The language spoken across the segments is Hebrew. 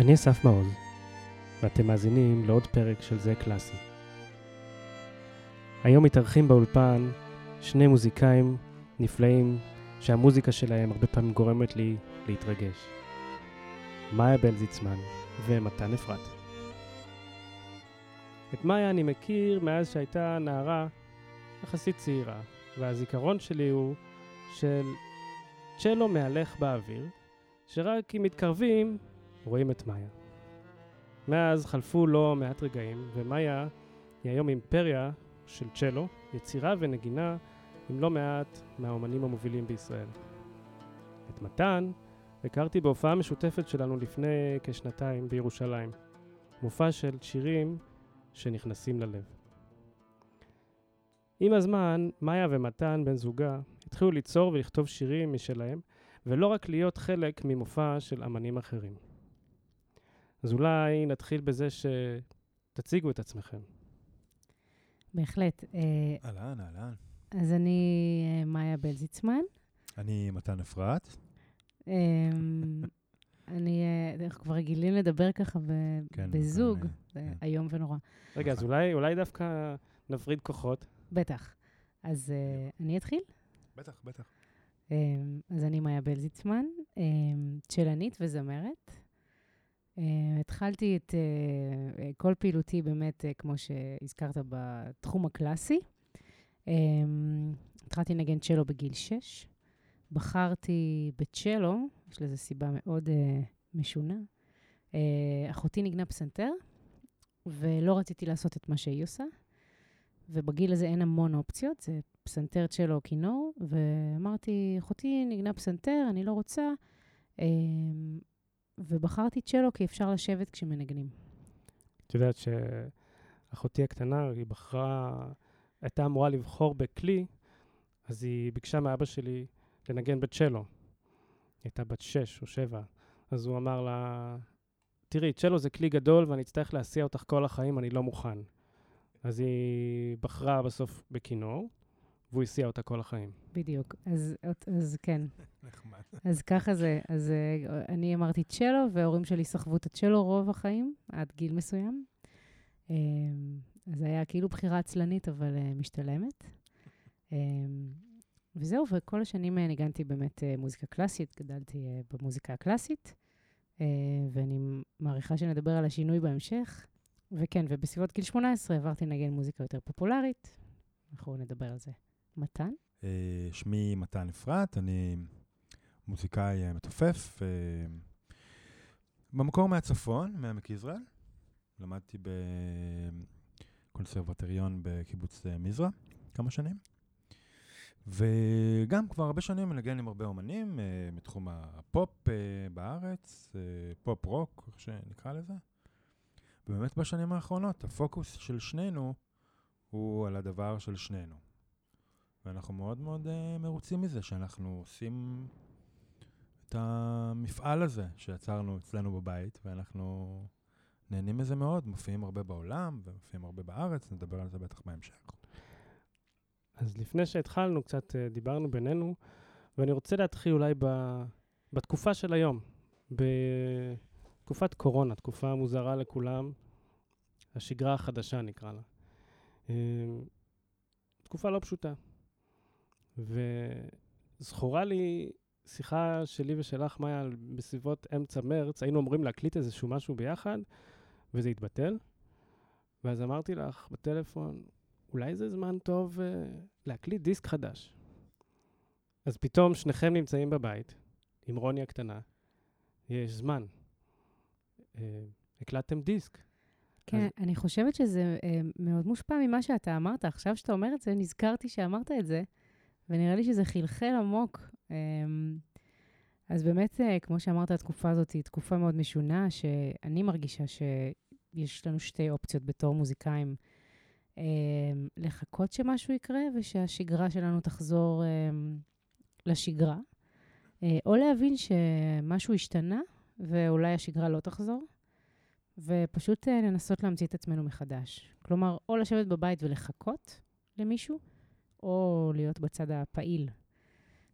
אני אסף מעוז, ואתם מאזינים לעוד פרק של זה קלאסי. היום מתארחים באולפן שני מוזיקאים נפלאים שהמוזיקה שלהם הרבה פעמים גורמת לי להתרגש. מאיה בלזיצמן ומתן אפרת. את מאיה אני מכיר מאז שהייתה נערה יחסית צעירה, והזיכרון שלי הוא של צ'לו מהלך באוויר, שרק אם מתקרבים רואים את מאיה. מאז חלפו לא מעט רגעים, ומאיה היא היום אימפריה של צ'לו, יצירה ונגינה עם לא מעט מהאומנים המובילים בישראל. את מתן הכרתי בהופעה משותפת שלנו לפני כשנתיים בירושלים. מופע של שירים שנכנסים ללב. עם הזמן, מאיה ומתן, בן זוגה, התחילו ליצור ולכתוב שירים משלהם, ולא רק להיות חלק ממופע של אמנים אחרים. אז אולי נתחיל בזה שתציגו את עצמכם. בהחלט. אה, אהלן, אהלן. אז אני אה, מאיה בלזיצמן. אני מתן אפרת. אמ, אני, אה, אנחנו כבר רגילים לדבר ככה ב- כן, בזוג, כן, זה כן. איום ונורא. רגע, אז אולי, אולי דווקא נפריד כוחות. בטח. אז אני אתחיל? בטח, בטח. אמ, אז אני מאיה בלזיצמן, אמ, צ'לנית וזמרת. אמ, התחלתי את אה, אה, כל פעילותי באמת, אה, כמו שהזכרת, בתחום הקלאסי. התחלתי לנגן צ'לו בגיל 6. בחרתי בצ'לו, יש לזה סיבה מאוד אה, משונה. אה, אחותי ניגנה פסנתר, ולא רציתי לעשות את מה שהיא עושה. ובגיל הזה אין המון אופציות, זה פסנתר, צ'לו או כינור, ואמרתי, אחותי ניגנה פסנתר, אני לא רוצה, ובחרתי צ'לו כי אפשר לשבת כשמנגנים. את יודעת שאחותי הקטנה, היא בחרה, הייתה אמורה לבחור בכלי, אז היא ביקשה מאבא שלי לנגן בצ'לו. היא הייתה בת שש או שבע. אז הוא אמר לה, תראי, צ'לו זה כלי גדול ואני אצטרך להסיע אותך כל החיים, אני לא מוכן. אז היא בחרה בסוף בכינור, והוא הסיע אותה כל החיים. בדיוק. אז, אז כן, נחמד. אז ככה זה. אז אה, אני אמרתי צ'לו, וההורים שלי סחבו את הצ'לו רוב החיים, עד גיל מסוים. אמ, אז זה היה כאילו בחירה עצלנית, אבל אה, משתלמת. וזהו, וכל השנים אה, ניגנתי באמת אה, מוזיקה קלאסית, גדלתי אה, במוזיקה הקלאסית, אה, ואני מעריכה שנדבר על השינוי בהמשך. וכן, ובסביבות גיל 18 עברתי לנגן מוזיקה יותר פופולרית. אנחנו נדבר על זה. מתן? אה, שמי מתן אפרת, אני מוזיקאי אה, מתופף. אה, במקור מהצפון, מעמק יזרעאל. למדתי בקונסרבטוריון בקיבוץ מזרע כמה שנים. וגם כבר הרבה שנים מנגן עם הרבה אומנים אה, מתחום הפופ אה, בארץ, אה, פופ רוק, איך שנקרא לזה. ובאמת בשנים האחרונות הפוקוס של שנינו הוא על הדבר של שנינו. ואנחנו מאוד מאוד אה, מרוצים מזה שאנחנו עושים את המפעל הזה שיצרנו אצלנו בבית, ואנחנו נהנים מזה מאוד, מופיעים הרבה בעולם ומופיעים הרבה בארץ, נדבר על זה בטח בהמשך. אז לפני שהתחלנו, קצת אה, דיברנו בינינו, ואני רוצה להתחיל אולי ב, בתקופה של היום, בתקופת קורונה, תקופה מוזרה לכולם, השגרה החדשה נקרא לה. אה, תקופה לא פשוטה. וזכורה לי שיחה שלי ושלך, מאיה, בסביבות אמצע מרץ, היינו אמורים להקליט איזשהו משהו ביחד, וזה התבטל. ואז אמרתי לך בטלפון, אולי זה זמן טוב uh, להקליט דיסק חדש. אז פתאום שניכם נמצאים בבית, עם רוני הקטנה, יש זמן. Uh, הקלטתם דיסק. כן, אז- אני חושבת שזה אה, מאוד מושפע ממה שאתה אמרת. עכשיו שאתה אומר את זה, נזכרתי שאמרת את זה, ונראה לי שזה חלחל עמוק. אה, אז באמת, אה, כמו שאמרת, התקופה הזאת היא תקופה מאוד משונה, שאני מרגישה שיש לנו שתי אופציות בתור מוזיקאים. אה, לחכות שמשהו יקרה ושהשגרה שלנו תחזור אה, לשגרה, אה, או להבין שמשהו השתנה ואולי השגרה לא תחזור. ופשוט אה, לנסות להמציא את עצמנו מחדש. כלומר, או לשבת בבית ולחכות למישהו, או להיות בצד הפעיל.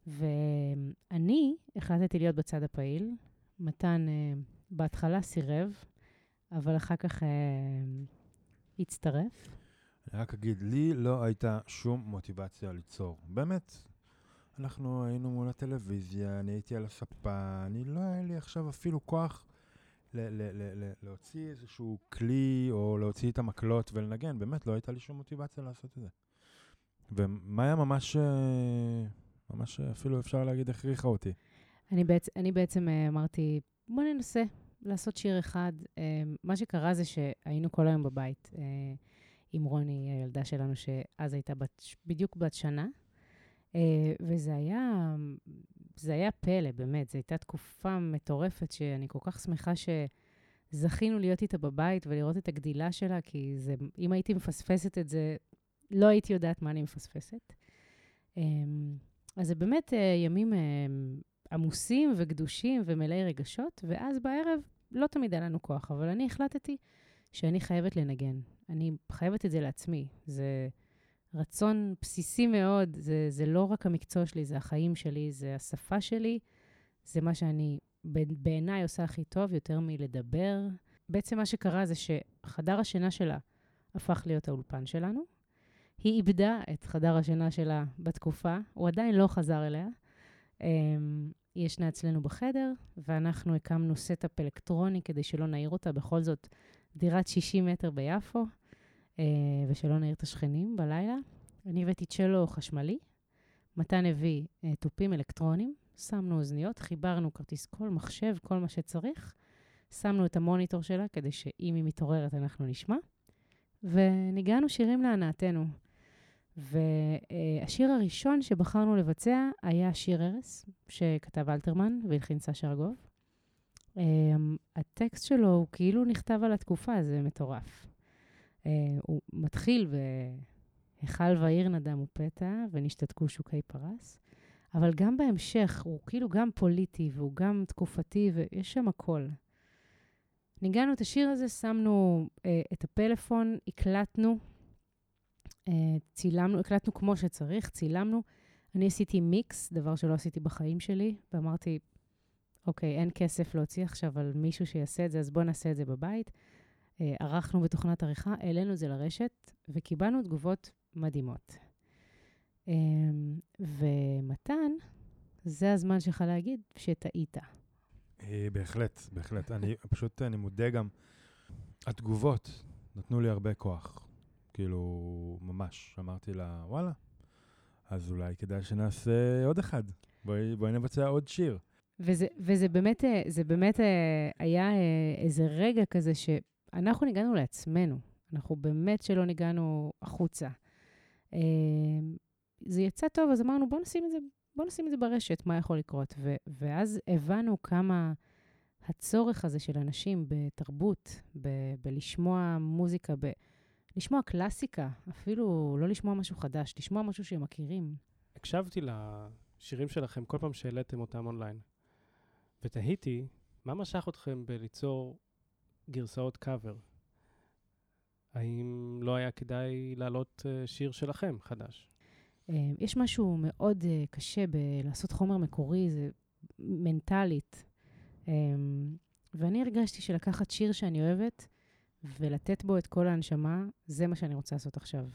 ואני החלטתי להיות בצד הפעיל. מתן אה, בהתחלה סירב, אבל אחר כך אה, הצטרף. אני רק אגיד, לי לא הייתה שום מוטיבציה ליצור. באמת, אנחנו היינו מול הטלוויזיה, אני הייתי על הספה, אני לא היה לי עכשיו אפילו כוח ל- ל- ל- ל- להוציא איזשהו כלי או להוציא את המקלות ולנגן, באמת לא הייתה לי שום מוטיבציה לעשות את זה. ומאיה ממש, אה, ממש אפילו אפשר להגיד הכריחה אותי. אני, בעצ... אני בעצם אה, אמרתי, בוא ננסה לעשות שיר אחד. אה, מה שקרה זה שהיינו כל היום בבית אה, עם רוני, הילדה שלנו, שאז הייתה בת, בדיוק בת שנה, וזה היה, זה היה פלא, באמת. זו הייתה תקופה מטורפת שאני כל כך שמחה שזכינו להיות איתה בבית ולראות את הגדילה שלה, כי זה, אם הייתי מפספסת את זה, לא הייתי יודעת מה אני מפספסת. אז זה באמת ימים עמוסים וגדושים ומלאי רגשות, ואז בערב לא תמיד היה לנו כוח, אבל אני החלטתי שאני חייבת לנגן. אני חייבת את זה לעצמי. זה רצון בסיסי מאוד, זה, זה לא רק המקצוע שלי, זה החיים שלי, זה השפה שלי, זה מה שאני בעיניי עושה הכי טוב, יותר מלדבר. בעצם מה שקרה זה שחדר השינה שלה הפך להיות האולפן שלנו. היא איבדה את חדר השינה שלה בתקופה, הוא עדיין לא חזר אליה. אמ, היא ישנה אצלנו בחדר, ואנחנו הקמנו setup אלקטרוני כדי שלא נעיר אותה. בכל זאת, דירת 60 מטר ביפו, אה, ושלא נעיר את השכנים בלילה. אני הבאתי צ'לו חשמלי, מתן הביא אה, תופים אלקטרונים, שמנו אוזניות, חיברנו כרטיס קול, מחשב, כל מה שצריך. שמנו את המוניטור שלה כדי שאם היא מתעוררת אנחנו נשמע, וניגענו שירים להנאתנו. והשיר הראשון שבחרנו לבצע היה שיר ארס, שכתב אלתרמן והלחין סשה ארגוב. אמ, הטקסט שלו הוא כאילו נכתב על התקופה, זה מטורף. אה, הוא מתחיל ב"היכל ועיר נדם ופתע, ונשתתקו שוקי פרס", אבל גם בהמשך, הוא כאילו גם פוליטי והוא גם תקופתי, ויש שם הכל. ניגענו את השיר הזה, שמנו אה, את הפלאפון, הקלטנו צילמנו, הקלטנו כמו שצריך, צילמנו. אני עשיתי מיקס, דבר שלא עשיתי בחיים שלי, ואמרתי, אוקיי, אין כסף להוציא עכשיו על מישהו שיעשה את זה, אז בואו נעשה את זה בבית. אה, ערכנו בתוכנת עריכה, העלינו את זה לרשת, וקיבלנו תגובות מדהימות. אה, ומתן, זה הזמן שלך להגיד שטעית. בהחלט, בהחלט. אני פשוט, אני מודה גם, התגובות נתנו לי הרבה כוח. כאילו, ממש. אמרתי לה, וואלה, אז אולי כדאי שנעשה עוד אחד. בואי, בואי נבצע עוד שיר. וזה, וזה באמת, אה, זה באמת אה, היה אה, איזה רגע כזה שאנחנו ניגענו לעצמנו. אנחנו באמת שלא ניגענו החוצה. זה יצא טוב, אז אמרנו, בואו נשים את זה, בוא נשים את זה ברשת, מה יכול לקרות. ו, ואז הבנו כמה הצורך הזה של אנשים בתרבות, ב, בלשמוע מוזיקה, ב, לשמוע קלאסיקה, אפילו לא לשמוע משהו חדש, לשמוע משהו שהם מכירים. הקשבתי לשירים שלכם כל פעם שהעליתם אותם אונליין, ותהיתי, מה משך אתכם בליצור גרסאות קאבר? האם לא היה כדאי להעלות uh, שיר שלכם חדש? Uh, יש משהו מאוד uh, קשה בלעשות חומר מקורי, זה מנטלית. ואני הרגשתי שלקחת שיר שאני אוהבת, ולתת בו את כל ההנשמה, זה מה שאני רוצה לעשות עכשיו.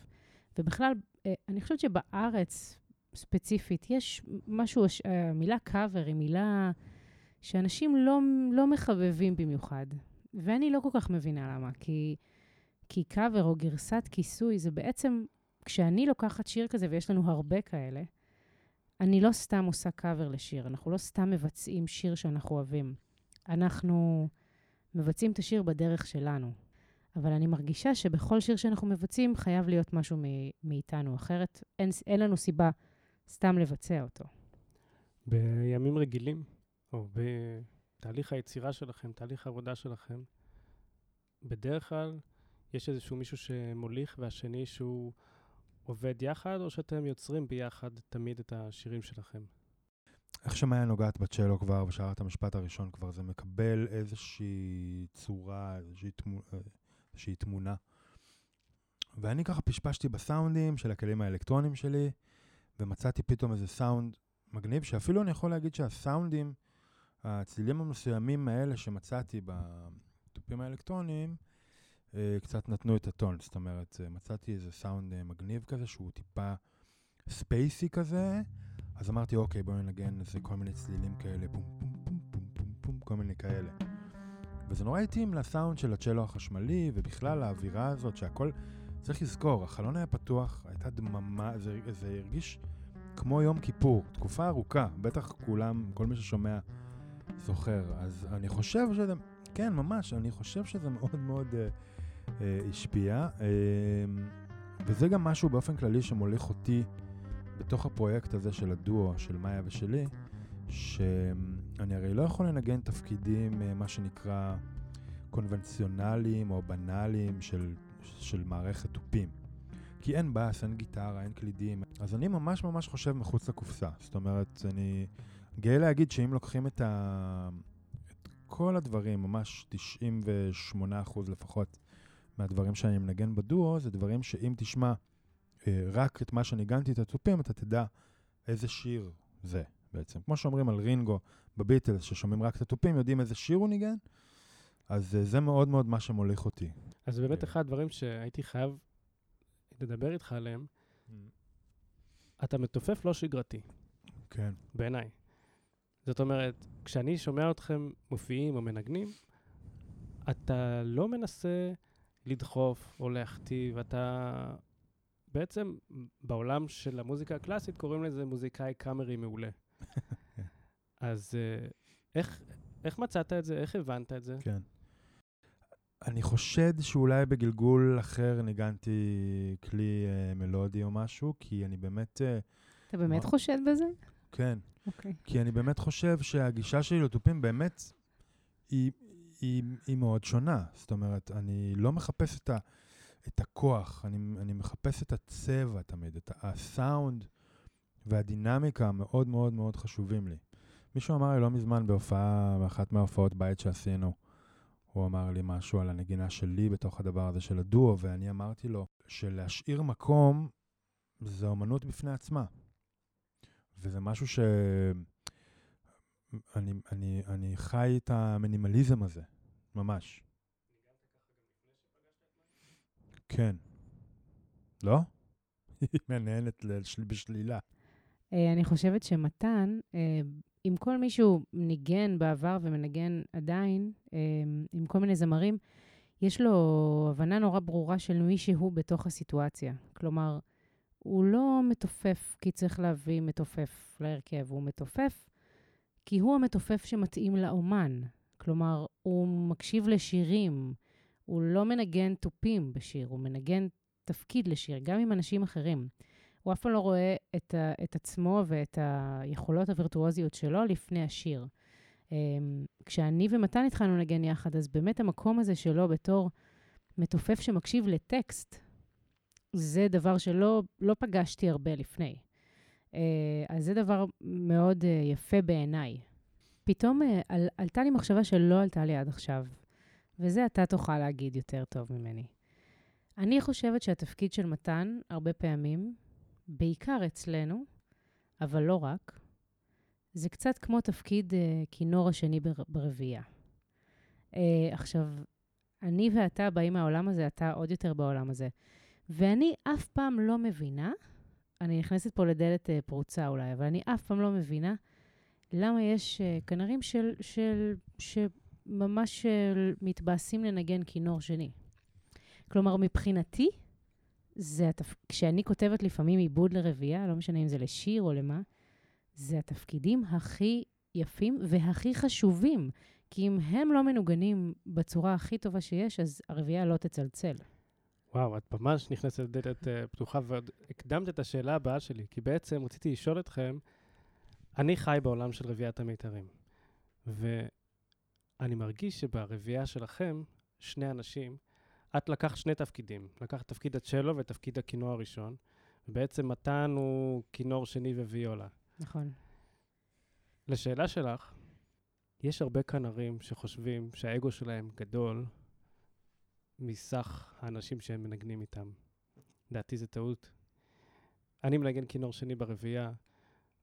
ובכלל, אה, אני חושבת שבארץ ספציפית, יש משהו, המילה קאבר היא מילה שאנשים לא, לא מחבבים במיוחד. ואני לא כל כך מבינה למה, כי, כי קאבר או גרסת כיסוי זה בעצם, כשאני לוקחת שיר כזה, ויש לנו הרבה כאלה, אני לא סתם עושה קאבר לשיר, אנחנו לא סתם מבצעים שיר שאנחנו אוהבים. אנחנו מבצעים את השיר בדרך שלנו. אבל אני מרגישה שבכל שיר שאנחנו מבצעים חייב להיות משהו מאיתנו, אחרת אין, אין לנו סיבה סתם לבצע אותו. בימים רגילים, או בתהליך היצירה שלכם, תהליך העבודה שלכם, בדרך כלל יש איזשהו מישהו שמוליך והשני שהוא עובד יחד, או שאתם יוצרים ביחד תמיד את השירים שלכם? איך שמאיה נוגעת בצ'לו כבר, ושאר את המשפט הראשון כבר, זה מקבל איזושהי צורה, איזושהי תמונה. איזושהי תמונה. ואני ככה פשפשתי בסאונדים של הכלים האלקטרונים שלי, ומצאתי פתאום איזה סאונד מגניב, שאפילו אני יכול להגיד שהסאונדים הצלילים המסוימים האלה שמצאתי בתופים האלקטרוניים, אה, קצת נתנו את הטון. זאת אומרת, אה, מצאתי איזה סאונד אה, מגניב כזה, שהוא טיפה ספייסי כזה, אז אמרתי, אוקיי, בואו ננגן איזה כל מיני צלילים כאלה, פום פום פום פום פום, כל מיני כאלה. וזה נורא התאים לסאונד של הצ'לו החשמלי, ובכלל האווירה הזאת שהכל... צריך לזכור, החלון היה פתוח, הייתה דממה, זה, זה הרגיש כמו יום כיפור, תקופה ארוכה, בטח כולם, כל מי ששומע זוכר. אז אני חושב שזה, כן, ממש, אני חושב שזה מאוד מאוד אה, אה, השפיע. אה, וזה גם משהו באופן כללי שמוליך אותי בתוך הפרויקט הזה של הדואו, של מאיה ושלי, שאני הרי לא יכול לנגן תפקידים, אה, מה שנקרא, קונבנציונליים או בנאליים של, של מערכת תופים. כי אין בס, אין גיטרה, אין קלידים. אז אני ממש ממש חושב מחוץ לקופסה. זאת אומרת, אני גאה להגיד שאם לוקחים את, ה... את כל הדברים, ממש 98% לפחות מהדברים שאני מנגן בדואו, זה דברים שאם תשמע אה, רק את מה שניגנתי את התופים, אתה תדע איזה שיר זה בעצם. כמו שאומרים על רינגו בביטלס, ששומעים רק את התופים, יודעים איזה שיר הוא ניגן, אז אה, זה מאוד מאוד מה שמוליך אותי. אז באמת כן. אחד הדברים שהייתי חייב לדבר איתך עליהם. אתה מתופף לא שגרתי, כן. בעיניי. זאת אומרת, כשאני שומע אתכם מופיעים או מנגנים, אתה לא מנסה לדחוף או להכתיב, אתה בעצם בעולם של המוזיקה הקלאסית קוראים לזה מוזיקאי קאמרי מעולה. אז אה, איך, איך מצאת את זה? איך הבנת את זה? כן. אני חושד שאולי בגלגול אחר ניגנתי כלי אה, מלודי או משהו, כי אני באמת, אה, אתה באמת מה? חושד בזה? כן, אוקיי. כי אני באמת חושב שהגישה שלי לתופים באמת היא, היא, היא מאוד שונה. זאת אומרת, אני לא מחפש את, ה, את הכוח, אני, אני מחפש את הצבע תמיד, את ה- הסאונד והדינמיקה מאוד מאוד מאוד חשובים לי. מישהו אמר לי לא מזמן בהופעה, באחת מההופעות בית שעשינו, הוא אמר לי משהו על הנגינה שלי בתוך הדבר הזה של הדואו, ואני אמרתי לו שלהשאיר מקום זה אומנות בפני עצמה. וזה משהו ש... אני, אני, אני חי את המינימליזם הזה, ממש. כן. לא? היא מהנהנת בשלילה. אה, אני חושבת שמתן, אה, עם כל מישהו ניגן בעבר ומנגן עדיין, אה, עם כל מיני זמרים, יש לו הבנה נורא ברורה של מי שהוא בתוך הסיטואציה. כלומר, הוא לא מתופף כי צריך להביא מתופף להרכב, הוא מתופף כי הוא המתופף שמתאים לאומן. כלומר, הוא מקשיב לשירים, הוא לא מנגן תופים בשיר, הוא מנגן תפקיד לשיר, גם עם אנשים אחרים. הוא אף פעם לא רואה את, ה, את עצמו ואת היכולות הווירטואוזיות שלו לפני השיר. Um, כשאני ומתן התחלנו לנגן יחד, אז באמת המקום הזה שלו בתור מתופף שמקשיב לטקסט, זה דבר שלא לא פגשתי הרבה לפני. Uh, אז זה דבר מאוד uh, יפה בעיניי. פתאום uh, על, עלתה לי מחשבה שלא עלתה לי עד עכשיו, וזה אתה תוכל להגיד יותר טוב ממני. אני חושבת שהתפקיד של מתן, הרבה פעמים, בעיקר אצלנו, אבל לא רק, זה קצת כמו תפקיד uh, כינור השני בר, ברביעייה. Uh, עכשיו, אני ואתה באים מהעולם הזה, אתה עוד יותר בעולם הזה. ואני אף פעם לא מבינה, אני נכנסת פה לדלת uh, פרוצה אולי, אבל אני אף פעם לא מבינה למה יש uh, כנרים של, של, שממש uh, מתבאסים לנגן כינור שני. כלומר, מבחינתי, זה התפ... כשאני כותבת לפעמים עיבוד לרביעייה, לא משנה אם זה לשיר או למה, זה התפקידים הכי יפים והכי חשובים. כי אם הם לא מנוגנים בצורה הכי טובה שיש, אז הרביעייה לא תצלצל. וואו, את ממש נכנסת לדלת uh, פתוחה, ועוד הקדמת את השאלה הבאה שלי, כי בעצם רציתי לשאול אתכם, אני חי בעולם של רביעיית המיתרים, ואני מרגיש שברביעייה שלכם, שני אנשים, את לקחת שני תפקידים, לקחת תפקיד הצ'לו ותפקיד הכינור הראשון, ובעצם מתן הוא כינור שני וויולה. נכון. לשאלה שלך, יש הרבה כנרים שחושבים שהאגו שלהם גדול מסך האנשים שהם מנגנים איתם. לדעתי זה טעות. אני מנגן כינור שני ברביעייה,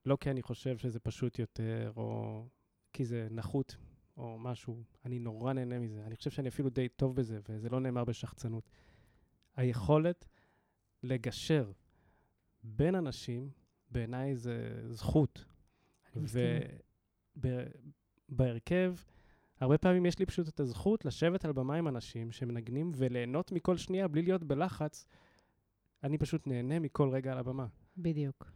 לא כי אני חושב שזה פשוט יותר, או כי זה נחות או משהו, אני נורא נהנה מזה. אני חושב שאני אפילו די טוב בזה, וזה לא נאמר בשחצנות. היכולת לגשר בין אנשים, בעיניי זה זכות. ובהרכב, הרבה פעמים יש לי פשוט את הזכות לשבת על במה עם אנשים שמנגנים וליהנות מכל שנייה בלי להיות בלחץ. אני פשוט נהנה מכל רגע על הבמה. בדיוק.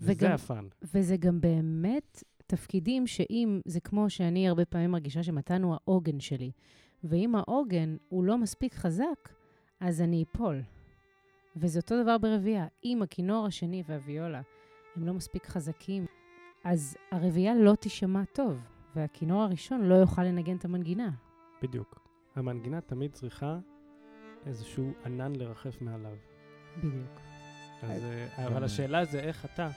וזה וגם- הפאן. וזה גם באמת תפקידים שאם, זה כמו שאני הרבה פעמים מרגישה שמתן הוא העוגן שלי, ואם העוגן הוא לא מספיק חזק, אז אני אפול. וזה אותו דבר ברביעייה. אם הכינור השני והוויולה הם לא מספיק חזקים, אז הרביעייה לא תישמע טוב, והכינור הראשון לא יוכל לנגן את המנגינה. בדיוק. המנגינה תמיד צריכה איזשהו ענן לרחף מעליו. בדיוק. אז, אה, גם- אבל השאלה זה איך אתה,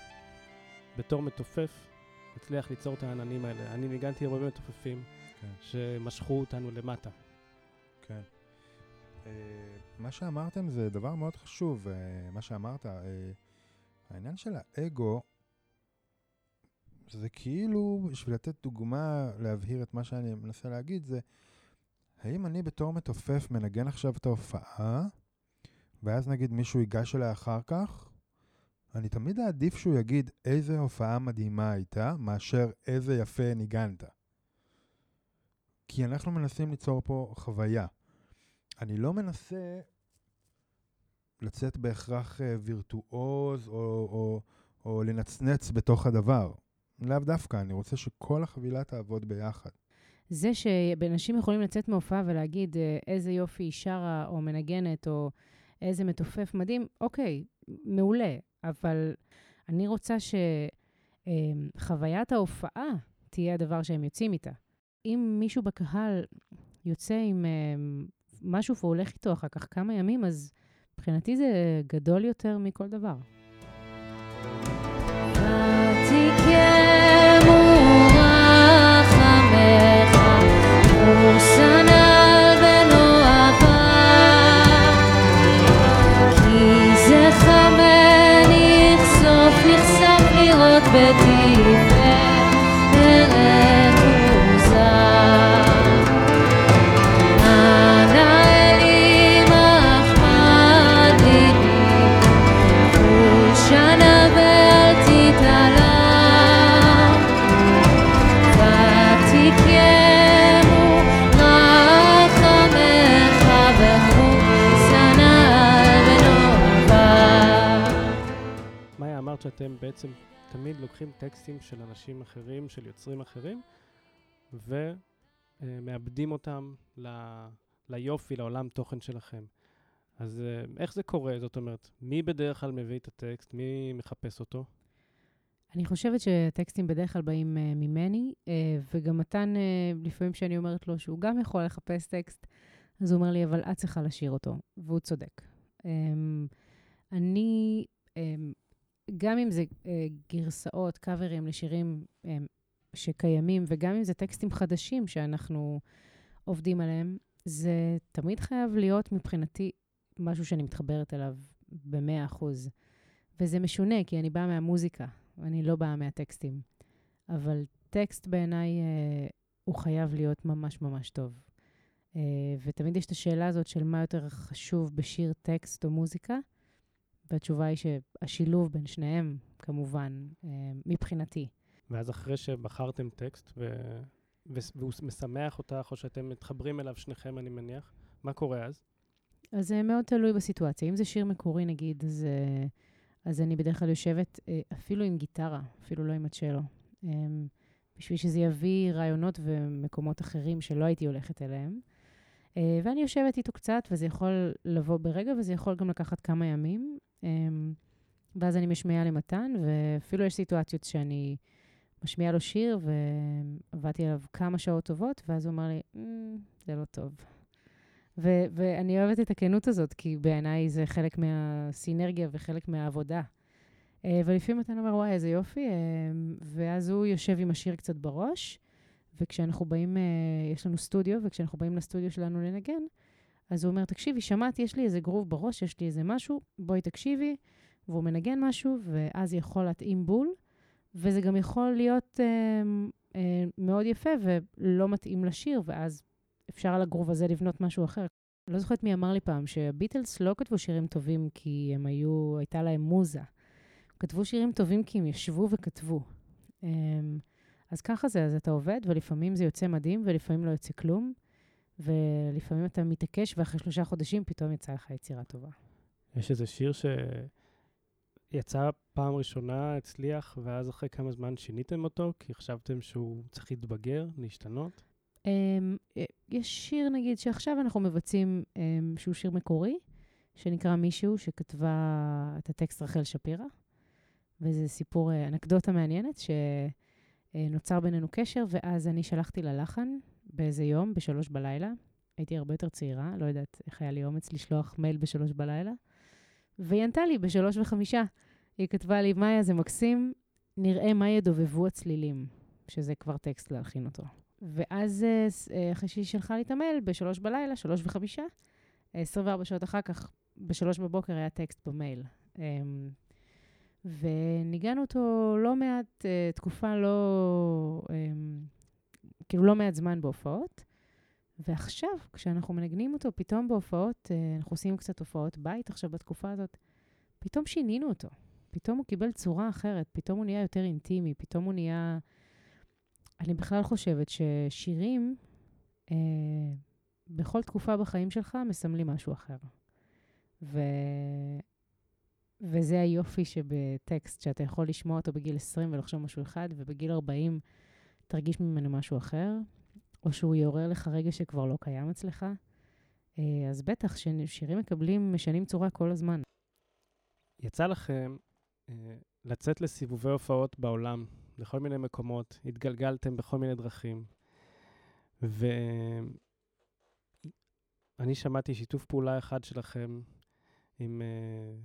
בתור מתופף, מצליח ליצור את העננים האלה. אני ניגנתי הרבה מתופפים כן. שמשכו אותנו למטה. כן. אה, מה שאמרתם זה דבר מאוד חשוב, אה, מה שאמרת. אה, העניין של האגו, זה כאילו, בשביל לתת דוגמה, להבהיר את מה שאני מנסה להגיד, זה האם אני בתור מתופף מנגן עכשיו את ההופעה, ואז נגיד מישהו ייגש אליה אחר כך, אני תמיד אעדיף שהוא יגיד איזה הופעה מדהימה הייתה, מאשר איזה יפה ניגנת. כי אנחנו מנסים ליצור פה חוויה. אני לא מנסה לצאת בהכרח אה, וירטואוז או, או, או לנצנץ בתוך הדבר. לאו דווקא, אני רוצה שכל החבילה תעבוד ביחד. זה שאנשים יכולים לצאת מהופעה ולהגיד אה, איזה יופי היא שרה או מנגנת או איזה מתופף מדהים, אוקיי, מעולה, אבל אני רוצה שחוויית ההופעה תהיה הדבר שהם יוצאים איתה. אם מישהו בקהל יוצא עם אה, משהו והוא הולך איתו אחר כך כמה ימים, אז מבחינתי זה גדול יותר מכל דבר. אמרת שאתם בעצם תמיד לוקחים טקסטים של אנשים אחרים, של יוצרים אחרים, ומאבדים אותם ל- ליופי, לעולם תוכן שלכם. אז אה, איך זה קורה? זאת אומרת, מי בדרך כלל מביא את הטקסט? מי מחפש אותו? אני חושבת שטקסטים בדרך כלל באים uh, ממני, uh, וגם מתן, uh, לפעמים כשאני אומרת לו שהוא גם יכול לחפש טקסט, אז הוא אומר לי, אבל את צריכה לשיר אותו, והוא צודק. Um, אני, um, גם אם זה uh, גרסאות, קאברים לשירים um, שקיימים, וגם אם זה טקסטים חדשים שאנחנו עובדים עליהם, זה תמיד חייב להיות מבחינתי משהו שאני מתחברת אליו במאה אחוז. וזה משונה, כי אני באה מהמוזיקה, אני לא באה מהטקסטים. אבל טקסט בעיניי, אה, הוא חייב להיות ממש ממש טוב. אה, ותמיד יש את השאלה הזאת של מה יותר חשוב בשיר טקסט או מוזיקה, והתשובה היא שהשילוב בין שניהם, כמובן, אה, מבחינתי. ואז אחרי שבחרתם טקסט ו... והוא משמח אותך, או שאתם מתחברים אליו שניכם, אני מניח, מה קורה אז? אז זה מאוד תלוי בסיטואציה. אם זה שיר מקורי, נגיד, אז, אה, אז אני בדרך כלל יושבת אה, אפילו עם גיטרה, אפילו לא עם הצ'לו, אה, בשביל שזה יביא רעיונות ומקומות אחרים שלא הייתי הולכת אליהם. אה, ואני יושבת איתו קצת, וזה יכול לבוא ברגע, וזה יכול גם לקחת כמה ימים. אה, ואז אני משמיעה למתן, ואפילו יש סיטואציות שאני משמיעה לו שיר, ועבדתי עליו כמה שעות טובות, ואז הוא אמר לי, "Mm, זה לא טוב. ו- ואני אוהבת את הכנות הזאת, כי בעיניי זה חלק מהסינרגיה וחלק מהעבודה. אה, ולפעמים מתן אומר, וואי, איזה יופי, ואז הוא יושב עם השיר קצת בראש, וכשאנחנו באים, אה, יש לנו סטודיו, וכשאנחנו באים לסטודיו שלנו לנגן, אז הוא אומר, תקשיבי, שמעתי, יש לי איזה גרוב בראש, יש לי איזה משהו, בואי תקשיבי, והוא מנגן משהו, ואז יכול להתאים בול, וזה גם יכול להיות אה, אה, מאוד יפה ולא מתאים לשיר, ואז אפשר על הגרוב הזה לבנות משהו אחר. לא זוכרת מי אמר לי פעם שהביטלס לא כתבו שירים טובים כי הם היו, הייתה להם מוזה. כתבו שירים טובים כי הם ישבו וכתבו. אמ, אז ככה זה, אז אתה עובד, ולפעמים זה יוצא מדהים, ולפעמים לא יוצא כלום, ולפעמים אתה מתעקש, ואחרי שלושה חודשים פתאום יצאה לך יצירה טובה. יש איזה שיר שיצא פעם ראשונה, הצליח, ואז אחרי כמה זמן שיניתם אותו, כי חשבתם שהוא צריך להתבגר, להשתנות? אמ, אה, יש שיר, נגיד, שעכשיו אנחנו מבצעים, אמ, שהוא שיר מקורי, שנקרא מישהו, שכתבה את הטקסט רחל שפירא, וזה סיפור, אה, אנקדוטה מעניינת, שנוצר בינינו קשר, ואז אני שלחתי לה לחן באיזה יום, בשלוש בלילה. הייתי הרבה יותר צעירה, לא יודעת איך היה לי אומץ לשלוח מייל בשלוש בלילה. והיא ענתה לי בשלוש וחמישה. היא כתבה לי, מאיה, זה מקסים, נראה מה ידובבו הצלילים, שזה כבר טקסט להלחין אותו. ואז אה, אה, אחרי שהיא שלחה לי את המייל, בשלוש בלילה, שלוש וחמישה, אה, 24 שעות אחר כך, בשלוש בבוקר היה טקסט במייל. וניגענו אותו לא מעט, אה, תקופה לא, אמ, כאילו לא מעט זמן בהופעות. ועכשיו, כשאנחנו מנגנים אותו, פתאום בהופעות, אה, אנחנו עושים קצת הופעות בית עכשיו בתקופה הזאת, פתאום שינינו אותו. פתאום הוא קיבל צורה אחרת, פתאום הוא נהיה יותר אינטימי, פתאום הוא נהיה... אני בכלל חושבת ששירים, אה, בכל תקופה בחיים שלך, מסמלים משהו אחר. ו... וזה היופי שבטקסט, שאתה יכול לשמוע אותו בגיל 20 ולחשוב משהו אחד, ובגיל 40 תרגיש ממנו משהו אחר, או שהוא יעורר לך רגע שכבר לא קיים אצלך. אה, אז בטח ששירים מקבלים, משנים צורה כל הזמן. יצא לכם אה, לצאת לסיבובי הופעות בעולם, לכל מיני מקומות, התגלגלתם בכל מיני דרכים, ואני שמעתי שיתוף פעולה אחד שלכם עם אה,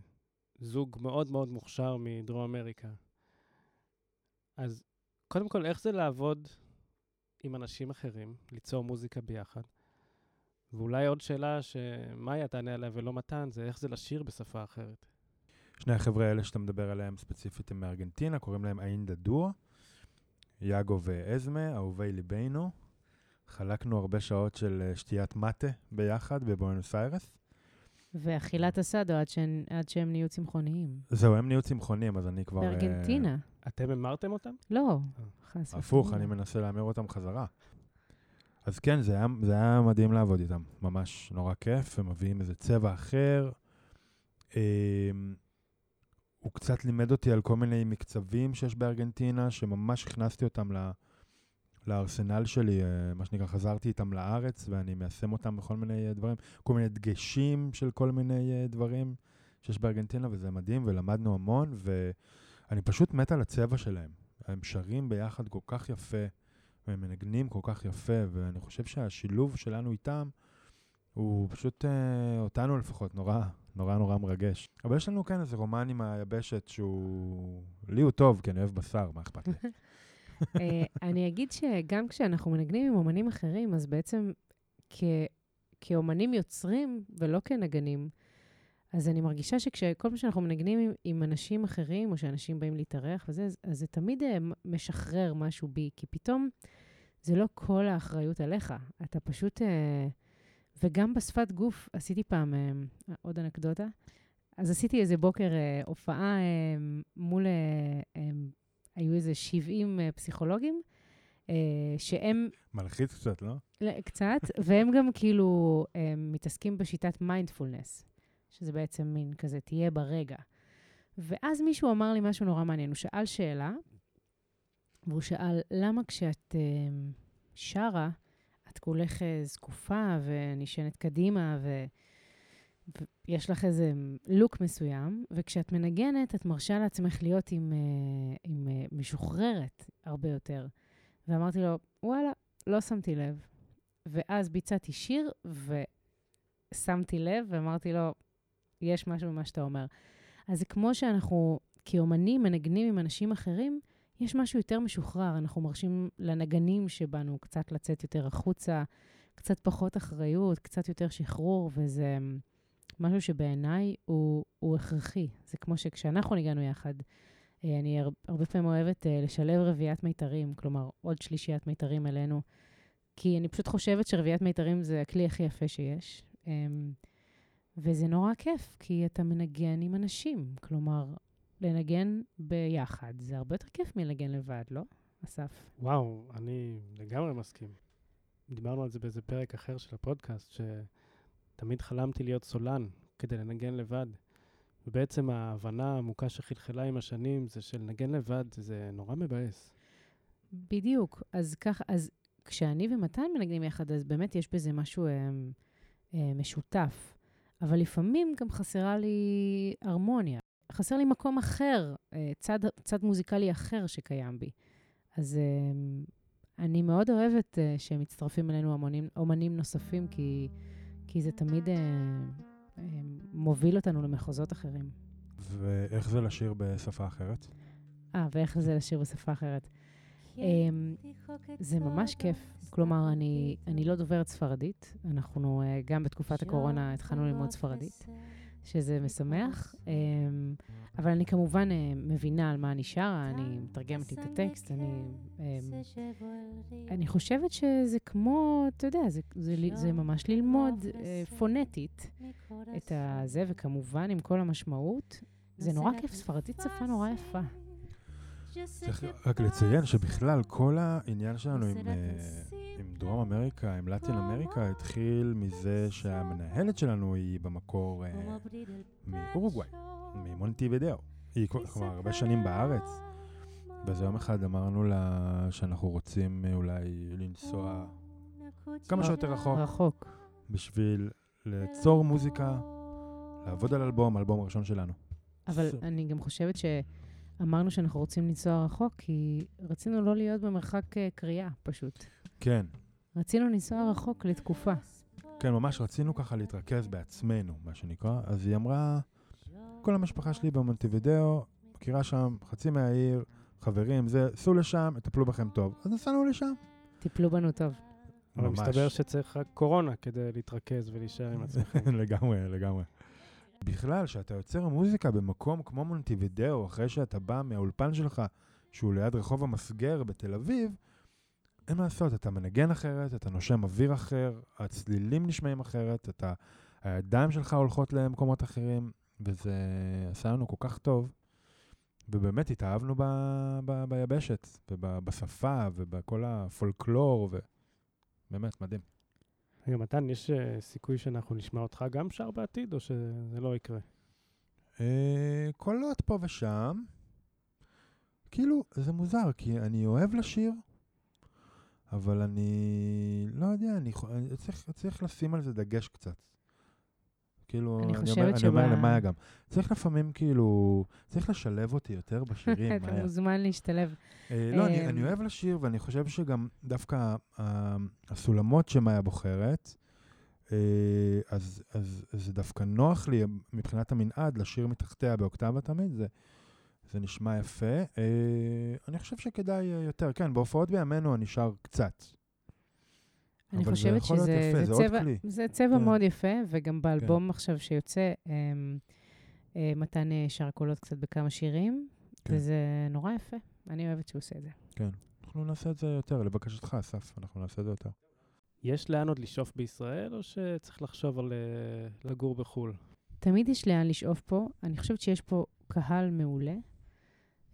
זוג מאוד מאוד מוכשר מדרום אמריקה. אז קודם כל, איך זה לעבוד עם אנשים אחרים, ליצור מוזיקה ביחד? ואולי עוד שאלה שמאיה תענה עליה ולא מתן, זה איך זה לשיר בשפה אחרת. שני החבר'ה האלה שאתה מדבר עליהם ספציפית הם מארגנטינה, קוראים להם אינדה דור, יאגו ואזמה, אהובי ליבנו. חלקנו הרבה שעות של אה, שתיית מטה ביחד בבואנוס איירס. ואכילת אסדו עד, שהן, עד שהם נהיו צמחוניים. זהו, הם נהיו צמחונים, אז אני כבר... אה, בארגנטינה. אתם המרתם אותם? לא, חס הפוך. אני מנסה להמיר אותם חזרה. אז כן, זה היה, זה היה מדהים לעבוד איתם. ממש נורא כיף, הם מביאים איזה צבע אחר. אמ, הוא קצת לימד אותי על כל מיני מקצבים שיש בארגנטינה, שממש הכנסתי אותם ל, לארסנל שלי, אה, מה שנקרא, חזרתי איתם לארץ, ואני מיישם אותם בכל מיני אה, דברים, כל מיני דגשים של כל מיני אה, דברים שיש בארגנטינה, וזה מדהים, ולמדנו המון, ואני פשוט מת על הצבע שלהם. הם שרים ביחד כל כך יפה, והם מנגנים כל כך יפה, ואני חושב שהשילוב שלנו איתם הוא פשוט, אותנו לפחות, נורא, נורא נורא מרגש. אבל יש לנו כן איזה רומן עם היבשת שהוא... לי הוא טוב, כי אני אוהב בשר, מה אכפת לי? אה, אני אגיד שגם כשאנחנו מנגנים עם אומנים אחרים, אז בעצם. כאומנים יוצרים ולא כנגנים, אז אני מרגישה שכל פעם שאנחנו מנגנים עם, עם אנשים אחרים, או שאנשים באים להתארח וזה, אז, אז זה תמיד אה, משחרר משהו בי, כי פתאום זה לא כל האחריות עליך. אתה פשוט... אה, וגם בשפת גוף, עשיתי פעם עוד אנקדוטה. אז עשיתי איזה בוקר אה, הופעה אה, מול... אה, אה, היו איזה 70 אה, פסיכולוגים, אה, שהם מלחיץ קצת, לא? קצת, והם גם כאילו מתעסקים בשיטת מיינדפולנס, שזה בעצם מין כזה, תהיה ברגע. ואז מישהו אמר לי משהו נורא מעניין, הוא שאל שאלה, והוא שאל, למה כשאת um, שרה, את כולך אה, זקופה ונשענת קדימה, ו... ויש לך איזה לוק מסוים, וכשאת מנגנת, את מרשה לעצמך להיות עם, uh, עם uh, משוחררת הרבה יותר. ואמרתי לו, וואלה, לא שמתי לב. ואז ביצעתי שיר, ושמתי לב, ואמרתי לו, יש משהו ממה שאתה אומר. אז זה כמו שאנחנו, כאומנים, מנגנים עם אנשים אחרים, יש משהו יותר משוחרר. אנחנו מרשים לנגנים שבנו קצת לצאת יותר החוצה, קצת פחות אחריות, קצת יותר שחרור, וזה משהו שבעיניי הוא, הוא הכרחי. זה כמו שכשאנחנו ניגענו יחד, אה, אני הר- הרבה פעמים אוהבת אה, לשלב רביעיית מיתרים, כלומר, עוד שלישיית מיתרים אלינו, כי אני פשוט חושבת שרביעיית מיתרים זה הכלי הכי יפה שיש. אמ, וזה נורא כיף, כי אתה מנגן עם אנשים. כלומר, לנגן ביחד זה הרבה יותר כיף מלנגן לבד, לא, אסף? וואו, אני לגמרי מסכים. דיברנו על זה באיזה פרק אחר של הפודקאסט, שתמיד חלמתי להיות סולן כדי לנגן לבד. ובעצם ההבנה העמוקה שחלחלה עם השנים זה שלנגן לבד זה נורא מבאס. בדיוק. אז ככה, אז כשאני ומתן מנגנים יחד, אז באמת יש בזה משהו אה, אה, משותף. אבל לפעמים גם חסרה לי הרמוניה. חסר לי מקום אחר, אה, צד, צד מוזיקלי אחר שקיים בי. אז אה, אני מאוד אוהבת אה, שמצטרפים אלינו אמנים, אומנים נוספים, כי, כי זה תמיד אה, אה, מוביל אותנו למחוזות אחרים. ואיך זה לשיר בשפה אחרת? אה, ואיך זה לשיר בשפה אחרת? אמ, זה ממש כיף. כלומר, אני, אני לא דוברת ספרדית. אנחנו אה, גם בתקופת הקורונה התחלנו ללמוד ספרדית, שזה משמח. אמ, אבל אני כמובן אה, מבינה על מה אני שרה, אני מתרגמת לי את הטקסט, אני... אמ, אני חושבת שזה כמו, אתה יודע, זה, ממש ללמוד אה, פונטית את הזה, וכמובן עם כל המשמעות. זה נורא כיף, ספרדית שפה נורא יפה. צריך רק לציין שבכלל כל העניין שלנו עם, אה, עם דרום אמריקה, עם לטין אמריקה, התחיל מזה שהמנהלת שלנו היא במקור אה, מאורוגוואי, ממונטי ודאו. היא כלומר הרבה שנים בארץ, ואז יום אחד אמרנו לה שאנחנו רוצים אה, אולי לנסוע כמה שיותר רחוק רחוק. בשביל ליצור מוזיקה, לעבוד על אלבום, האלבום הראשון שלנו. אבל אני גם חושבת שאמרנו שאנחנו רוצים לנסוע רחוק, כי רצינו לא להיות במרחק אה, קריאה, פשוט. כן, רצינו לנסוע רחוק לתקופה. כן, ממש רצינו ככה להתרכז בעצמנו, מה שנקרא. אז היא אמרה, כל המשפחה שלי במונטיבידאו, מכירה שם חצי מהעיר, חברים, זה, סעו לשם, יטפלו בכם טוב. אז נסענו לשם. טיפלו בנו טוב. אבל ממש. מסתבר שצריך רק קורונה כדי להתרכז ולהישאר עם עצמכם. לגמרי, לגמרי. בכלל, כשאתה יוצר מוזיקה במקום כמו מונטיבידאו, אחרי שאתה בא מהאולפן שלך, שהוא ליד רחוב המסגר בתל אביב, אין מה לעשות, אתה מנגן אחרת, אתה נושם אוויר אחר, הצלילים נשמעים אחרת, אתה, הידיים שלך הולכות למקומות אחרים, וזה עשה לנו כל כך טוב. ובאמת התאהבנו ב, ב, ביבשת, ובשפה, ובכל הפולקלור, ובאמת, מדהים. רגע, מתן, יש אה, סיכוי שאנחנו נשמע אותך גם שר בעתיד, או שזה לא יקרה? אה, קולות פה ושם. כאילו, זה מוזר, כי אני אוהב לשיר, אבל אני לא יודע, אני, אני צריך, צריך לשים על זה דגש קצת. כאילו, אני אומר, חושבת אני אומר למאיה גם, צריך לפעמים כאילו, צריך לשלב אותי יותר בשירים, אתה מאיה. מוזמן להשתלב. אה, לא, אני, אמ, אני אוהב לשיר, ואני חושב שגם דווקא ה- הסולמות שמאיה בוחרת, אה, אז, אז, אז זה דווקא נוח לי מבחינת המנעד לשיר מתחתיה באוקטבה תמיד, זה, זה נשמע יפה. אה, אני חושב שכדאי אה, יותר, כן, בהופעות בימינו אני שר קצת. אני חושבת שזה יפה, זה זה צבע. זה צבע כן. מאוד יפה, וגם באלבום עכשיו שיוצא, אמ, אה, מתן אה, שר קולות קצת בכמה שירים, כן. וזה נורא יפה. אני אוהבת שהוא עושה את זה. אנחנו נעשה את זה יותר, לבקשתך, אסף, אנחנו נעשה את זה יותר. יש לאן עוד לשאוף בישראל, או שצריך לחשוב על לגור בחו"ל? תמיד יש לאן לשאוף פה. אני חושבת שיש פה קהל מעולה.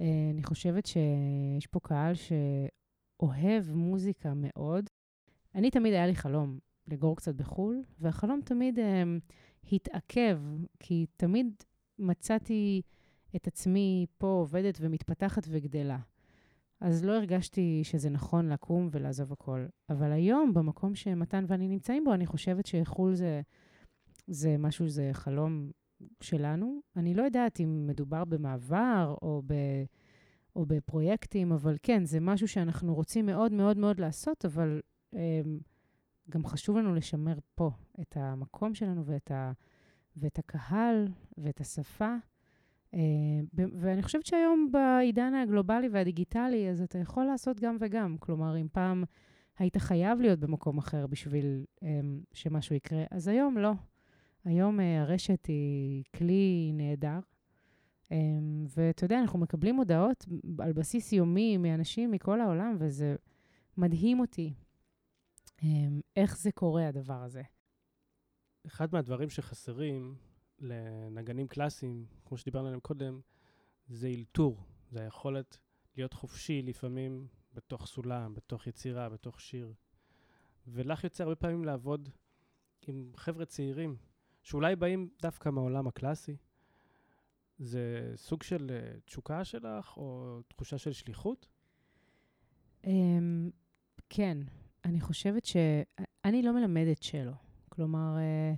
אה, אני חושבת שיש פה קהל שאוהב מוזיקה מאוד. אני תמיד היה לי חלום לגור קצת בחו"ל, והחלום תמיד אה, התעכב, כי תמיד מצאתי את עצמי פה עובדת ומתפתחת וגדלה. אז לא הרגשתי שזה נכון לקום ולעזוב הכל. אבל היום, במקום שמתן ואני נמצאים בו, אני חושבת שחו"ל זה, זה משהו, זה חלום שלנו. אני לא יודעת אם מדובר במעבר או, ב, או בפרויקטים, אבל כן, זה משהו שאנחנו רוצים מאוד מאוד מאוד לעשות, אבל um, גם חשוב לנו לשמר פה את המקום שלנו ואת, ה, ואת הקהל ואת השפה. Uh, ואני חושבת שהיום בעידן הגלובלי והדיגיטלי, אז אתה יכול לעשות גם וגם. כלומר, אם פעם היית חייב להיות במקום אחר בשביל um, שמשהו יקרה, אז היום לא. היום uh, הרשת היא כלי נהדר, אמ, ואתה יודע, אנחנו מקבלים הודעות על בסיס יומי מאנשים מכל העולם, וזה מדהים אותי אמ, איך זה קורה, הדבר הזה. אחד מהדברים שחסרים לנגנים קלאסיים, כמו שדיברנו עליהם קודם, זה אלתור. זה היכולת להיות חופשי לפעמים בתוך סולם, בתוך יצירה, בתוך שיר. ולך יוצא הרבה פעמים לעבוד עם חבר'ה צעירים, שאולי באים דווקא מהעולם הקלאסי. זה סוג של uh, תשוקה שלך, או תחושה של שליחות? אמ, כן, אני חושבת ש... אני לא מלמדת שלו. כלומר, אה,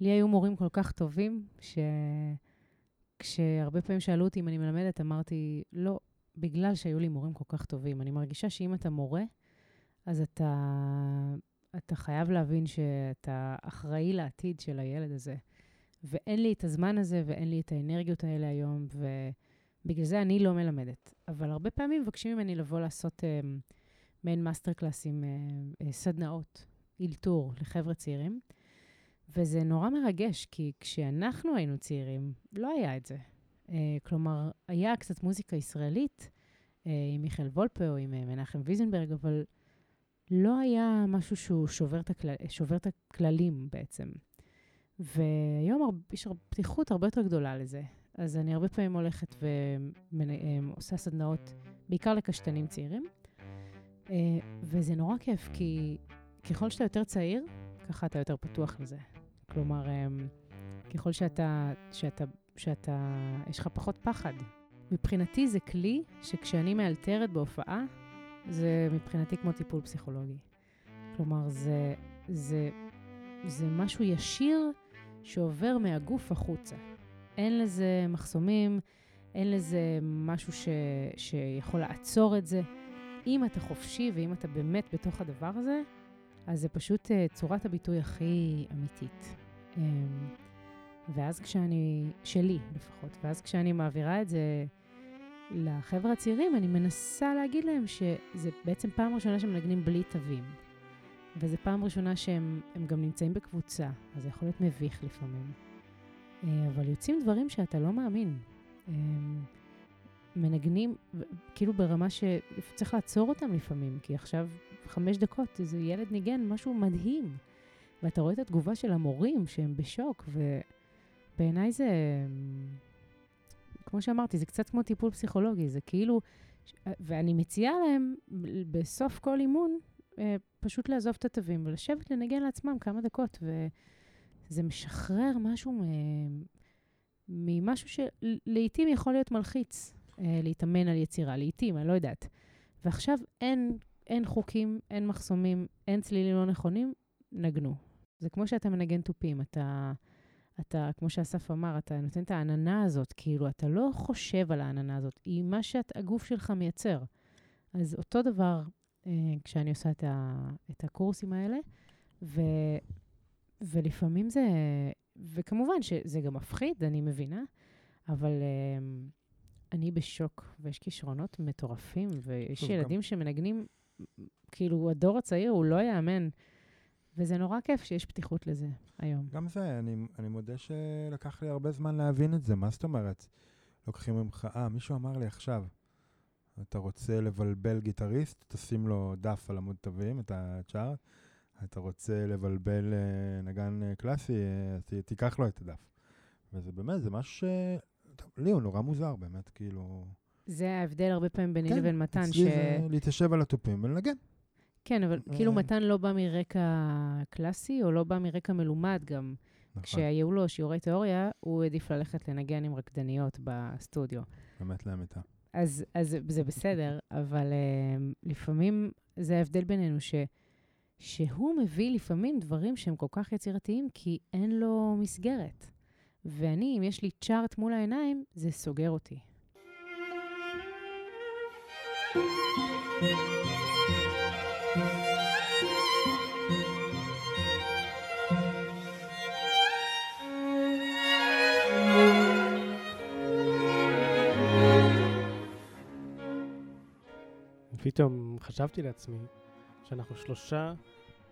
לי היו מורים כל כך טובים, שכשהרבה פעמים שאלו אותי אם אני מלמדת, אמרתי, לא, בגלל שהיו לי מורים כל כך טובים. אני מרגישה שאם אתה מורה, אז אתה, אתה חייב להבין שאתה אחראי לעתיד של הילד הזה. ואין לי את הזמן הזה ואין לי את האנרגיות האלה היום, ובגלל זה אני לא מלמדת. אבל הרבה פעמים מבקשים ממני לבוא לעשות אה, מעין מאסטר קלאסים, אה, אה, סדנאות, אילתור לחבר'ה צעירים. וזה נורא מרגש, כי כשאנחנו היינו צעירים, לא היה את זה. אה, כלומר, היה קצת מוזיקה ישראלית, אה, עם מיכאל וולפה או עם אה, מנחם ויזנברג, אבל לא היה משהו שהוא שובר את, הכלל, שובר את הכללים בעצם. והיום יש פתיחות הרבה יותר גדולה לזה. אז אני הרבה פעמים הולכת ועושה סדנאות, בעיקר לקשתנים צעירים. Uh, וזה נורא כיף, כי ככל שאתה יותר צעיר, ככה אתה יותר פתוח לזה. כלומר, אמ, ככל שאתה, שאתה, שאתה, יש לך פחות פחד. מבחינתי זה כלי שכשאני מאלתרת בהופעה, זה מבחינתי כמו טיפול פסיכולוגי. כלומר, זה, זה, זה משהו ישיר שעובר מהגוף החוצה. אין לזה מחסומים, אין לזה משהו ש, שיכול לעצור את זה. אם אתה חופשי ואם אתה באמת בתוך הדבר הזה, אז זה פשוט uh, צורת הביטוי הכי אמיתית. Um, ואז כשאני, שלי לפחות, ואז כשאני מעבירה את זה לחבר'ה הצעירים, אני מנסה להגיד להם שזה בעצם פעם ראשונה שהם מנגנים בלי תווים. וזו פעם ראשונה שהם גם נמצאים בקבוצה, אז זה יכול להיות מביך לפעמים. Uh, אבל יוצאים דברים שאתה לא מאמין. Um, מנגנים, כאילו ברמה שצריך לעצור אותם לפעמים, כי עכשיו חמש דקות, איזה ילד ניגן משהו מדהים. ואתה רואה את התגובה של המורים, שהם בשוק, ובעיניי זה, כמו שאמרתי, זה קצת כמו טיפול פסיכולוגי, זה כאילו, ואני מציעה להם בסוף כל אימון, אה, פשוט לעזוב את התווים ולשבת לנגן לעצמם כמה דקות, וזה משחרר משהו ממשהו שלעיתים יכול להיות מלחיץ, אה, להתאמן על יצירה, לעיתים, אני לא יודעת. ועכשיו אין אין חוקים, אין מחסומים, אין צלילים לא נכונים, נגנו. זה כמו שאתה מנגן תופים, אתה, אתה, כמו שאסף אמר, אתה נותן את העננה הזאת, כאילו, אתה לא חושב על העננה הזאת, היא מה שהגוף שלך מייצר. אז אותו דבר אה, כשאני עושה את, ה, את הקורסים האלה, ו, ולפעמים זה, וכמובן שזה גם מפחיד, אני מבינה, אבל אה, אני בשוק, ויש כישרונות מטורפים, ויש ילדים גם... שמנגנים כאילו, הדור הצעיר הוא לא יאמן. וזה נורא כיף שיש פתיחות לזה היום. גם זה, אני, אני מודה שלקח לי הרבה זמן להבין את זה. מה זאת אומרת? לוקחים ממך, אה, מישהו אמר לי עכשיו, אתה רוצה לבלבל גיטריסט, תשים לו דף על עמוד תווים, את הצ'ארט. אתה רוצה לבלבל uh, נגן uh, קלאסי, uh, ת, תיקח לו את הדף. וזה באמת, זה משהו ש... לי הוא נורא מוזר, באמת, כאילו... זה ההבדל הרבה פעמים ביני כן, לבין מתן, ש... כן, אצלי זה להתיישב על התופים ולנגן. כן, אבל. כאילו מתן לא בא מרקע קלאסי, או לא בא מרקע מלומד גם. נכון. כשהיו לו שיעורי תיאוריה, הוא העדיף ללכת לנגן עם רקדניות בסטודיו. באמת לאמיתה. אז, אז זה בסדר, אבל uh, לפעמים זה ההבדל בינינו, ש, שהוא מביא לפעמים דברים שהם כל כך יצירתיים, כי אין לו מסגרת. ואני, אם יש לי צ'ארט מול העיניים, זה סוגר אותי. פתאום חשבתי לעצמי שאנחנו שלושה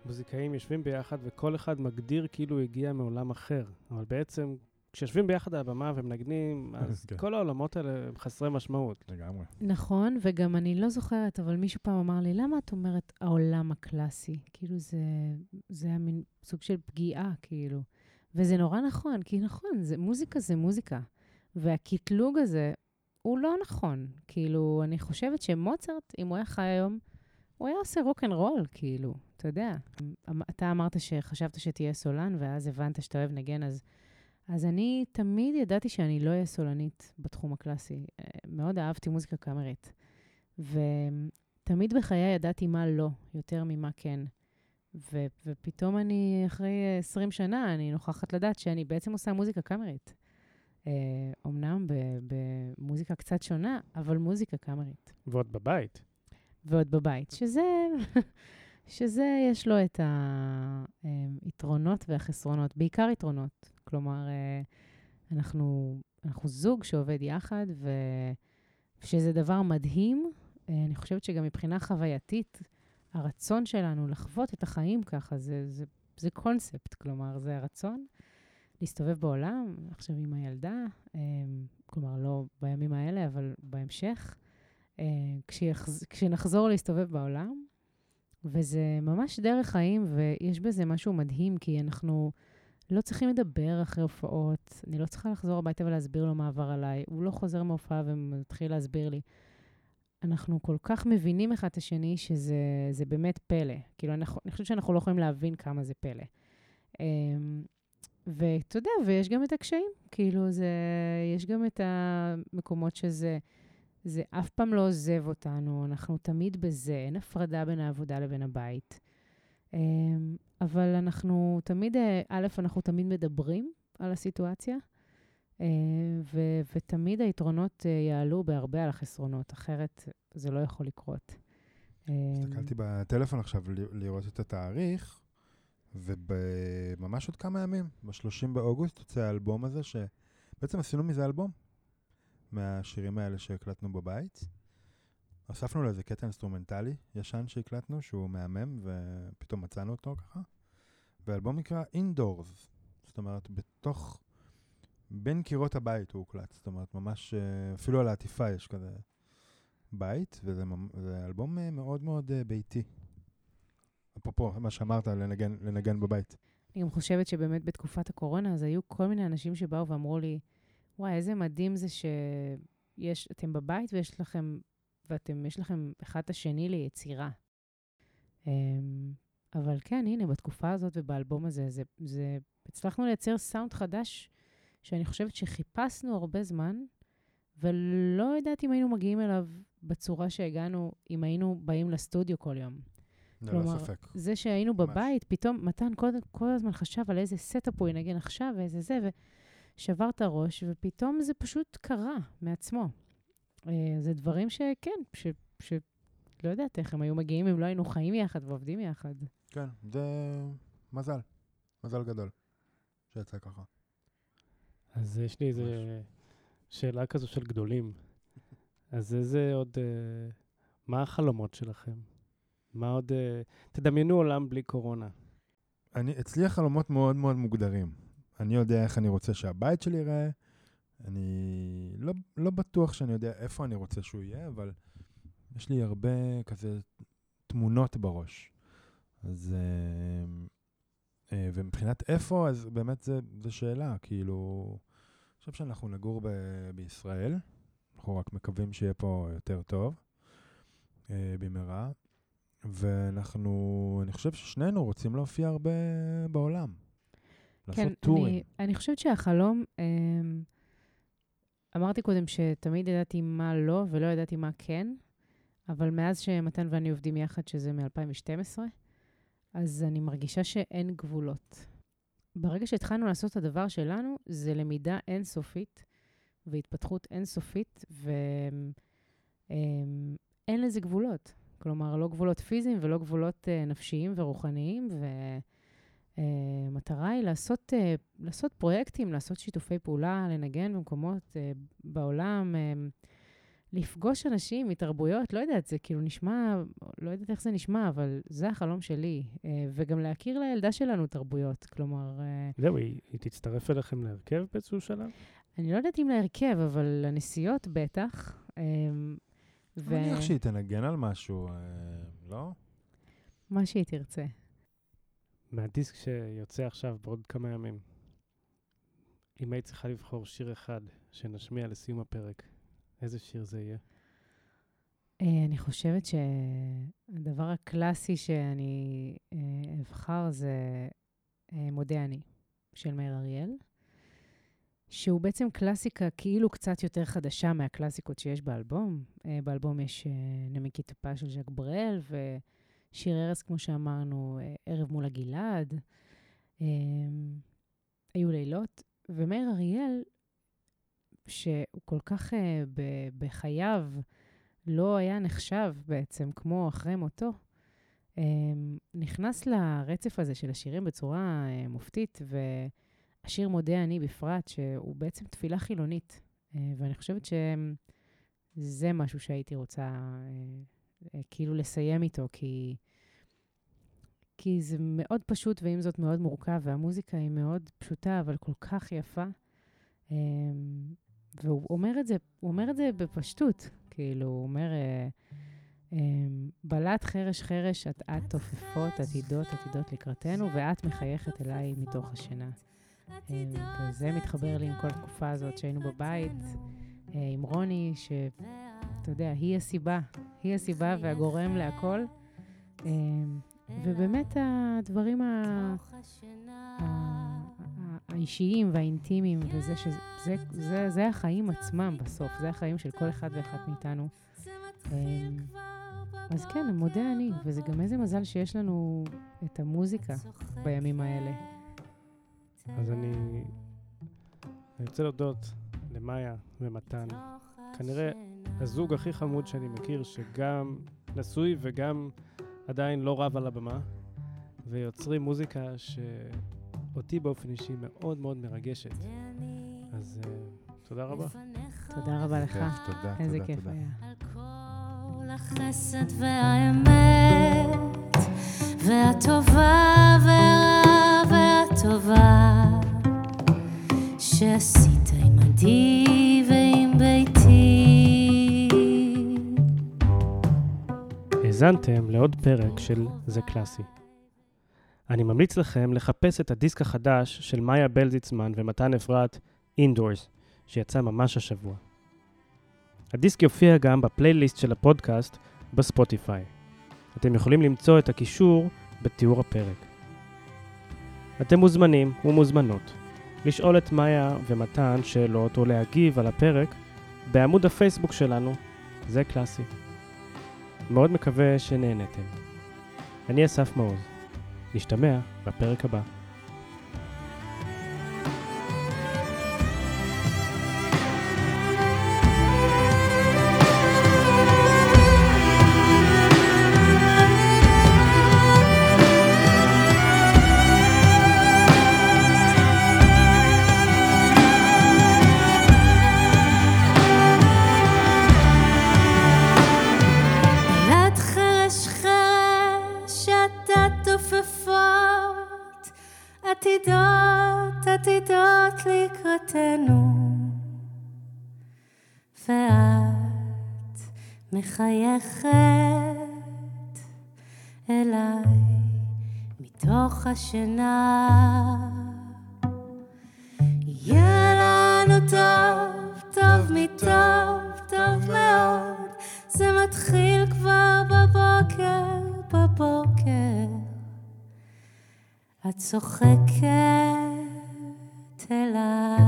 מוזיקאים יושבים ביחד וכל אחד מגדיר כאילו הוא הגיע מעולם אחר, אבל בעצם כשיושבים ביחד על הבמה ומנגנים, אז כן. כל העולמות האלה הם חסרי משמעות. לגמרי. נכון, וגם אני לא זוכרת, אבל מישהו פעם אמר לי, למה את אומרת העולם הקלאסי? כאילו, זה, זה היה מין סוג של פגיעה, כאילו. וזה נורא נכון, כי נכון, זה, מוזיקה זה מוזיקה. והקטלוג הזה הוא לא נכון. כאילו, אני חושבת שמוצרט, אם הוא היה חי היום, הוא היה עושה רוק אנד רול, כאילו, אתה יודע. אמ- אתה אמרת שחשבת שתהיה סולן, ואז הבנת שאתה אוהב נגן, אז, אז אני תמיד ידעתי שאני לא אהיה סולנית בתחום הקלאסי. אה, מאוד אהבתי מוזיקה קאמרית. ותמיד בחיי ידעתי מה לא, יותר ממה כן. ו- ופתאום אני, אחרי אה, 20 שנה, אני נוכחת לדעת שאני בעצם עושה מוזיקה קאמרית. אה, אמנם ב- במוזיקה קצת שונה, אבל מוזיקה קאמרית. ועוד בבית. ועוד בבית, שזה, שזה יש לו את היתרונות והחסרונות, בעיקר יתרונות. כלומר, אה, אנחנו, אנחנו זוג שעובד יחד, ושזה דבר מדהים. אה, אני חושבת שגם מבחינה חווייתית, הרצון שלנו לחוות את החיים ככה, זה, זה, זה קונספט, כלומר, זה הרצון להסתובב בעולם, עכשיו עם הילדה, אה, כלומר, לא בימים האלה, אבל בהמשך. אה. כשנחזור להסתובב בעולם, וזה ממש דרך חיים, ויש בזה משהו מדהים, כי אנחנו לא צריכים לדבר אחרי הופעות, אני לא צריכה לחזור הביתה ולהסביר לו מה עבר עליי, הוא לא חוזר מהופעה ומתחיל להסביר לי. אנחנו כל כך מבינים אחד את השני, שזה זה באמת פלא. כאילו, אני, אני חושבת שאנחנו לא יכולים להבין כמה זה פלא. ואתה יודע, ויש גם את הקשיים. כאילו, זה, יש גם את המקומות שזה... זה אף פעם לא עוזב אותנו, אנחנו תמיד בזה, אין הפרדה בין העבודה לבין הבית. אמ, אבל אנחנו תמיד, אה, א', אנחנו תמיד מדברים על הסיטואציה, אה, ו- ותמיד היתרונות אה, יעלו בהרבה על החסרונות, אחרת זה לא יכול לקרות. אמ, הסתכלתי בטלפון עכשיו לראות את התאריך, וממש עוד כמה ימים, ב-30 באוגוסט יוצא האלבום הזה, שבעצם עשינו מזה אלבום, מהשירים האלה שהקלטנו בבית. הוספנו לאיזה קטע אינסטרומנטלי ישן שהקלטנו, שהוא מהמם, ופתאום מצאנו אותו ככה. והאלבום נקרא Indoors, זאת אומרת, בתוך, בין קירות הבית הוא הוקלט, זאת אומרת, ממש, אה, אפילו על העטיפה יש כזה בית, וזה אלבום אה, מאוד מאוד אה, ביתי. אפרופו, מה שאמרת, לנגן, לנגן בבית. אני גם חושבת שבאמת בתקופת הקורונה, אז היו כל מיני אנשים שבאו ואמרו לי, וואי, איזה מדהים זה שאתם בבית ויש לכם, ואתם, יש לכם אחד את השני ליצירה. אמ, אבל כן, הנה, בתקופה הזאת ובאלבום הזה, זה, זה, הצלחנו לייצר סאונד חדש, שאני חושבת שחיפשנו הרבה זמן, ולא יודעת אם היינו מגיעים אליו בצורה שהגענו, אם היינו באים לסטודיו כל יום. כלומר, ספק. זה שהיינו ממש. בבית, פתאום מתן כל, כל הזמן חשב על איזה setup הוא ינגן עכשיו ואיזה זה, ושבר את הראש, ופתאום זה פשוט קרה מעצמו. אה, זה דברים שכן, ש, ש... לא יודעת איך הם היו מגיעים אם לא היינו חיים יחד ועובדים יחד. כן, זה מזל. מזל גדול שיצא ככה. אז יש לי איזה שאלה כזו של גדולים. אז איזה עוד... אה, מה החלומות שלכם? מה עוד... אה, תדמיינו עולם בלי קורונה. אני, אצלי החלומות מאוד מאוד מוגדרים. אני יודע איך אני רוצה שהבית שלי ייראה. אני לא, לא בטוח שאני יודע איפה אני רוצה שהוא יהיה, אבל יש לי הרבה כזה תמונות בראש. אז... אה, אה, ומבחינת איפה, אז באמת זו שאלה. כאילו, אני חושב שאנחנו נגור ב- בישראל. אנחנו רק מקווים שיהיה פה יותר טוב אה, במהרה. ואנחנו, אני חושב ששנינו רוצים להופיע הרבה בעולם. לעשות כן, טורים. אני, אני חושבת שהחלום, אמ, אמרתי קודם שתמיד ידעתי מה לא ולא ידעתי מה כן, אבל מאז שמתן ואני עובדים יחד, שזה מ-2012, אז אני מרגישה שאין גבולות. ברגע שהתחלנו לעשות את הדבר שלנו, זה למידה אינסופית והתפתחות אינסופית, ואין לזה גבולות. כלומר, לא גבולות פיזיים ולא גבולות uh, נפשיים ורוחניים, והמטרה uh, היא לעשות, uh, לעשות פרויקטים, לעשות שיתופי פעולה, לנגן במקומות uh, בעולם, uh, לפגוש אנשים מתרבויות, לא יודעת, זה כאילו נשמע, לא יודעת איך זה נשמע, אבל זה החלום שלי. אה, וגם להכיר לילדה שלנו תרבויות, כלומר... אה, זהו, היא, היא תצטרף אליכם להרכב באיזשהו שלב? אני לא יודעת אם להרכב, אבל לנסיעות בטח. אה, ו... מניח שהיא תנגן על משהו, אה, לא? מה שהיא תרצה. מהדיסק שיוצא עכשיו בעוד כמה ימים, אם היית צריכה לבחור שיר אחד שנשמיע לסיום הפרק, איזה שיר זה יהיה? אה, אני חושבת שהדבר הקלאסי שאני אה, אבחר זה אה, מודה אני, של מאיר אריאל, שהוא בעצם קלאסיקה כאילו קצת יותר חדשה מהקלאסיקות שיש באלבום. באלבום יש נמיקי טופה של ז'ק בראל, ושיר ארץ, כמו שאמרנו, ערב מול הגלעד. היו לילות, ומאיר אריאל שהוא כל כך בחייו לא היה נחשב בעצם, כמו אחרי מותו, נכנס לרצף הזה של השירים בצורה מופתית, והשיר מודה אני בפרט, שהוא בעצם תפילה חילונית. Uh, ואני חושבת שזה משהו שהייתי רוצה uh, uh, כאילו לסיים איתו, כי... כי זה מאוד פשוט, ועם זאת מאוד מורכב, והמוזיקה היא מאוד פשוטה, אבל כל כך יפה. והוא אומר את זה, הוא אומר את זה בפשטות, כאילו, הוא אומר, אה, אה, בלט חרש חרש, את את תופפות, עתידות, עתידות לקראתנו, ואת מחייכת אליי מתוך השינה. אה, וזה מתחבר לי עם כל התקופה הזאת שהיינו בבית, אה, עם רוני, שאתה יודע, היא הסיבה, היא הסיבה והגורם להכל. אה, ובאמת הדברים ה... האישיים והאינטימיים, וזה שזה זה, זה, זה החיים עצמם בסוף, זה החיים של כל אחד ואחת מאיתנו. אז כן, מודה אני, וזה גם איזה מזל שיש לנו את המוזיקה בימים האלה. אז אני, אני רוצה להודות למאיה ומתן. כנראה הזוג הכי חמוד שאני מכיר, שגם נשוי וגם עדיין לא רב על הבמה, ויוצרים מוזיקה ש... אותי באופן אישי מאוד מאוד מרגשת. אז uh, תודה רבה. תודה רבה לך. כיף, תודה, איזה תודה, כיף תודה. היה. על כל החסד והאמת, והטובה והרע והטובה, שעשית עמדי ועם ביתי. האזנתם לעוד פרק של זה קלאסי. אני ממליץ לכם לחפש את הדיסק החדש של מאיה בלזיצמן ומתן אפרת, Indoors, שיצא ממש השבוע. הדיסק יופיע גם בפלייליסט של הפודקאסט בספוטיפיי. אתם יכולים למצוא את הקישור בתיאור הפרק. אתם מוזמנים ומוזמנות לשאול את מאיה ומתן שאלות או להגיב על הפרק בעמוד הפייסבוק שלנו, זה קלאסי. מאוד מקווה שנהנתם. אני אסף מעוז. נשתמע בפרק הבא. השינה. יהיה לנו טוב, טוב מטוב, טוב מאוד. זה מתחיל כבר בבוקר, בבוקר. את צוחקת אליי.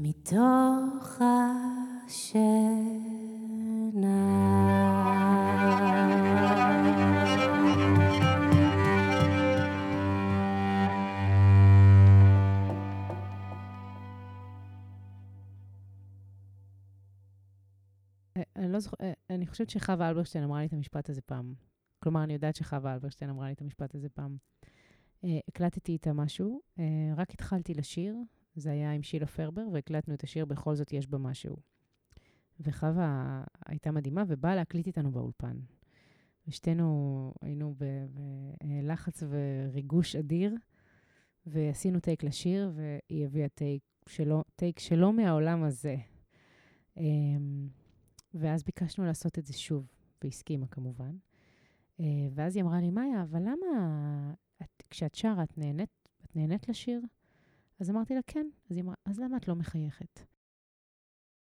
מתוך השינה. חושבת שחווה אלברשטיין אמרה לי את המשפט הזה פעם. כלומר, אני יודעת שחווה אלברשטיין אמרה לי את המשפט הזה פעם. אה, הקלטתי איתה משהו, אה, רק התחלתי לשיר, זה היה עם שילה פרבר, והקלטנו את השיר "בכל זאת יש בה משהו". וחווה הייתה מדהימה ובאה להקליט איתנו באולפן. ושתינו היינו בלחץ וריגוש אדיר, ועשינו טייק לשיר, והיא הביאה טייק שלו, טייק שלו מהעולם הזה. אמ, ואז ביקשנו לעשות את זה שוב, והסכימה כמובן. אה, ואז היא אמרה לי, מאיה, אבל למה את, כשאת שרה, את נהנית, את נהנית לשיר? אז אמרתי לה, כן. אז היא אמרה, אז למה את לא מחייכת?